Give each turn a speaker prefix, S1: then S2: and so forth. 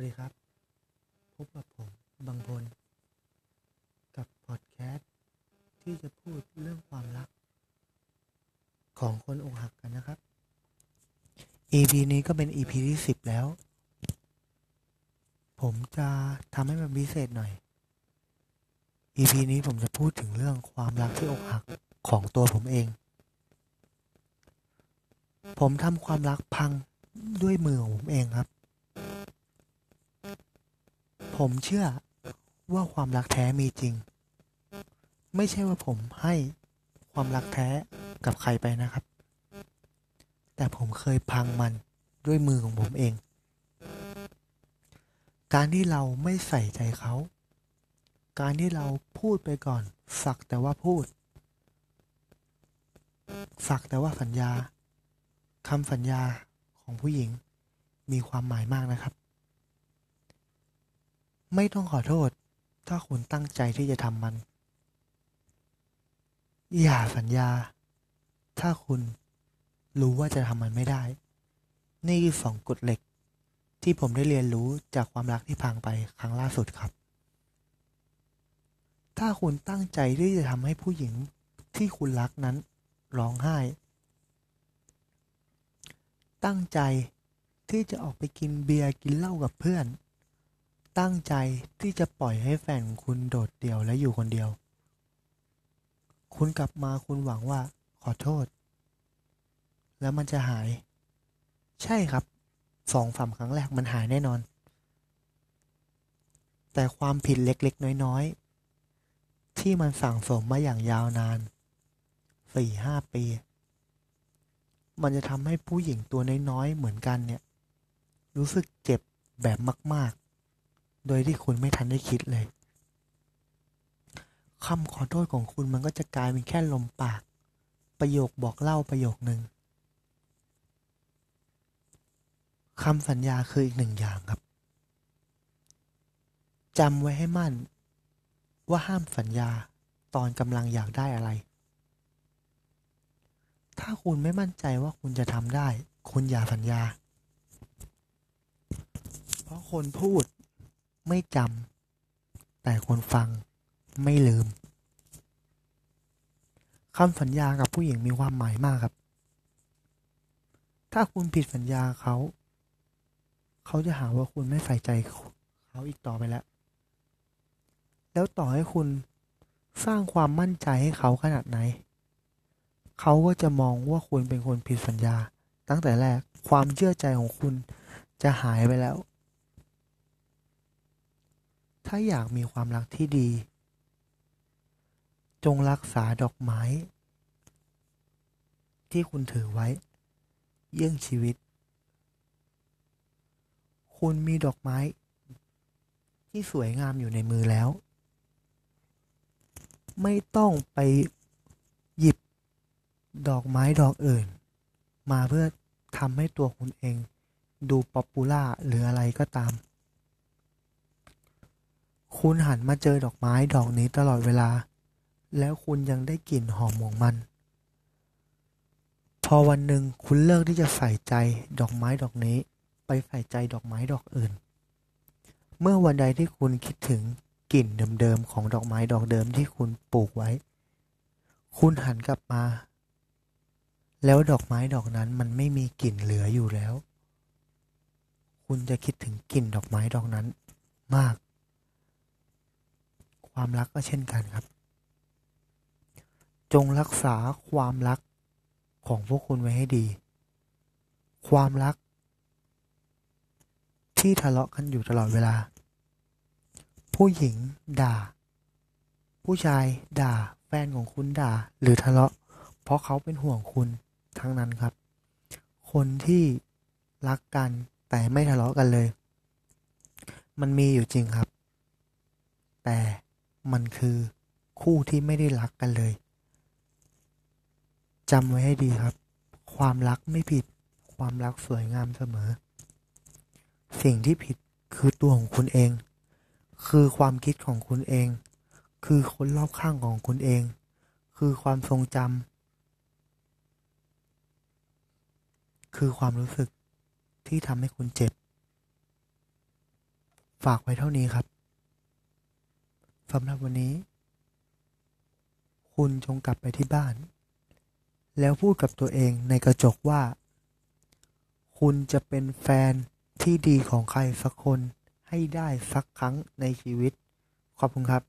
S1: วัสดีครับ พบกับผมบางพล กับพอดแคสต์ที่จะพูดเรื่องความรัก ของคนอกหักกันนะครับ EP นี้ก็เป็น EP ที่สิบแล้ว ผมจะทำให้มันพิเศษหน่อย EP นี้ผมจะพูดถึงเรื่องความรักที่อกหักของตัวผมเอง ผมทำความรักพังด้วยมือของผมเองครับ ผมเชื่อว่าความรักแท้มีจริง ไม่ใช่ว่าผมให้ความรักแท้กับใครไปนะครับ แต่ผมเคยพังมันด้วยมือของผมเอง การที่เราไม่ใส่ใจเขา การที่เราพูดไปก่อน สักแต่ว่าพูด สักแต่ว่าสัญญาคำสัญญาของผู้หญิงมีความหมายมากนะครับ ไม่ต้องขอโทษ ถ้าคุณตั้งใจที่จะทำมัน อย่าสัญญา ถ้าคุณรู้ว่าจะทำมันไม่ได้ นี่คือสองกฎเหล็ก ที่ผมได้เรียนรู้จากความรักที่พังไปครั้งล่าสุดครับ ถ้าคุณตั้งใจที่จะทำให้ผู้หญิงที่คุณรักนั้นร้องไห้ ตั้งใจที่จะออกไปกินเบียร์กินเหล้ากับเพื่อน ตั้งใจที่จะปล่อยให้แฟนคุณโดดเดี่ยวและอยู่คนเดียว คุณกลับมาคุณหวังว่าขอโทษ แล้วมันจะหาย ใช่ครับสองสามครั้งแรกมันหายแน่นอน แต่ความผิดเล็กๆ น้อยๆ ที่มันสั่งสมมาอย่างยาวนานสี่ห้าปี มันจะทำให้ผู้หญิงตัวน้อยๆ เหมือนกันเนี่ย รู้สึกเจ็บแบบมาก ๆ โดยที่คุณไม่ทันได้คิดเลยคำขอโทษของคุณมันก็จะกลายเป็นแค่ลมปาก ประโยคบอกเล่าประโยคหนึ่งคำสัญญาคืออีกหนึ่งอย่างครับจำไว้ให้มั่น ว่าห้ามสัญญาตอนกำลังอยากได้อะไร ถ้าคุณไม่มั่นใจว่าคุณจะทำได้ คุณอย่าสัญญา เพราะคนพูด ไม่จำแต่คนฟังไม่ลืมคำสัญญากับผู้หญิงมีความหมายมากครับ ถ้าคุณผิดสัญญาเขา เขาจะหาว่าคุณไม่ใส่ใจเขาอีกต่อไปแล้ว แล้วต่อให้คุณสร้างความมั่นใจให้เขาขนาดไหน เขาก็จะมองว่าคุณเป็นคนผิดสัญญา ตั้งแต่แรกความเชื่อใจของคุณจะหายไปแล้ว ถ้าอยากมีความรักที่ดี จงรักษาดอกไม้ ที่คุณถือไว้ เยี่ยงชีวิต คุณมีดอกไม้ ที่สวยงามอยู่ในมือแล้ว ไม่ต้องไปหยิบดอกไม้ดอกอื่น มาเพื่อทำให้ตัวคุณเอง ดูป๊อปปูล่าหรืออะไรก็ตาม คุณหันมาเจอดอกไม้ดอกนี้ตลอดเวลา แล้วคุณยังได้กลิ่นหอมของมัน พอวันหนึ่งคุณเลิกที่จะใส่ใจดอกไม้ดอกนี้ ไปใส่ใจดอกไม้ดอกอื่น เมื่อวันใดที่คุณคิดถึงกลิ่นเดิมๆของดอกไม้ดอกเดิมที่คุณปลูกไว้ คุณหันกลับมา แล้วดอกไม้ดอกนั้นมันไม่มีกลิ่นเหลืออยู่แล้ว คุณจะคิดถึงกลิ่นดอกไม้ดอกนั้นมาก ความรักก็เช่นกันครับ จงรักษาความรักของพวกคุณไว้ให้ดี ความรัก ที่ทะเลาะกันอยู่ตลอดเวลา ผู้หญิงด่า ผู้ชายด่า แฟนของคุณด่า หรือทะเลาะ เพราะเขาเป็นห่วงคุณทั้งนั้นครับ คนที่รักกันแต่ไม่ทะเลาะกันเลย มันมีอยู่จริงครับ แต่ มันคือคู่ที่ไม่ได้รักกันเลยจำไว้ให้ดีครับ ความรักไม่ผิด ความรักสวยงามเสมอ สิ่งที่ผิดคือตัวของคุณเอง คือความคิดของคุณเอง คือคนรอบข้างของคุณเอง คือความทรงจำคือความรู้สึกที่ทำให้คุณเจ็บ ฝากไว้เท่านี้ครับ สำหรับวันนี้ คุณจงกลับไปที่บ้าน แล้วพูดกับตัวเองในกระจกว่า คุณจะเป็นแฟนที่ดีของใครสักคนให้ได้สักครั้งในชีวิต ขอบคุณครับ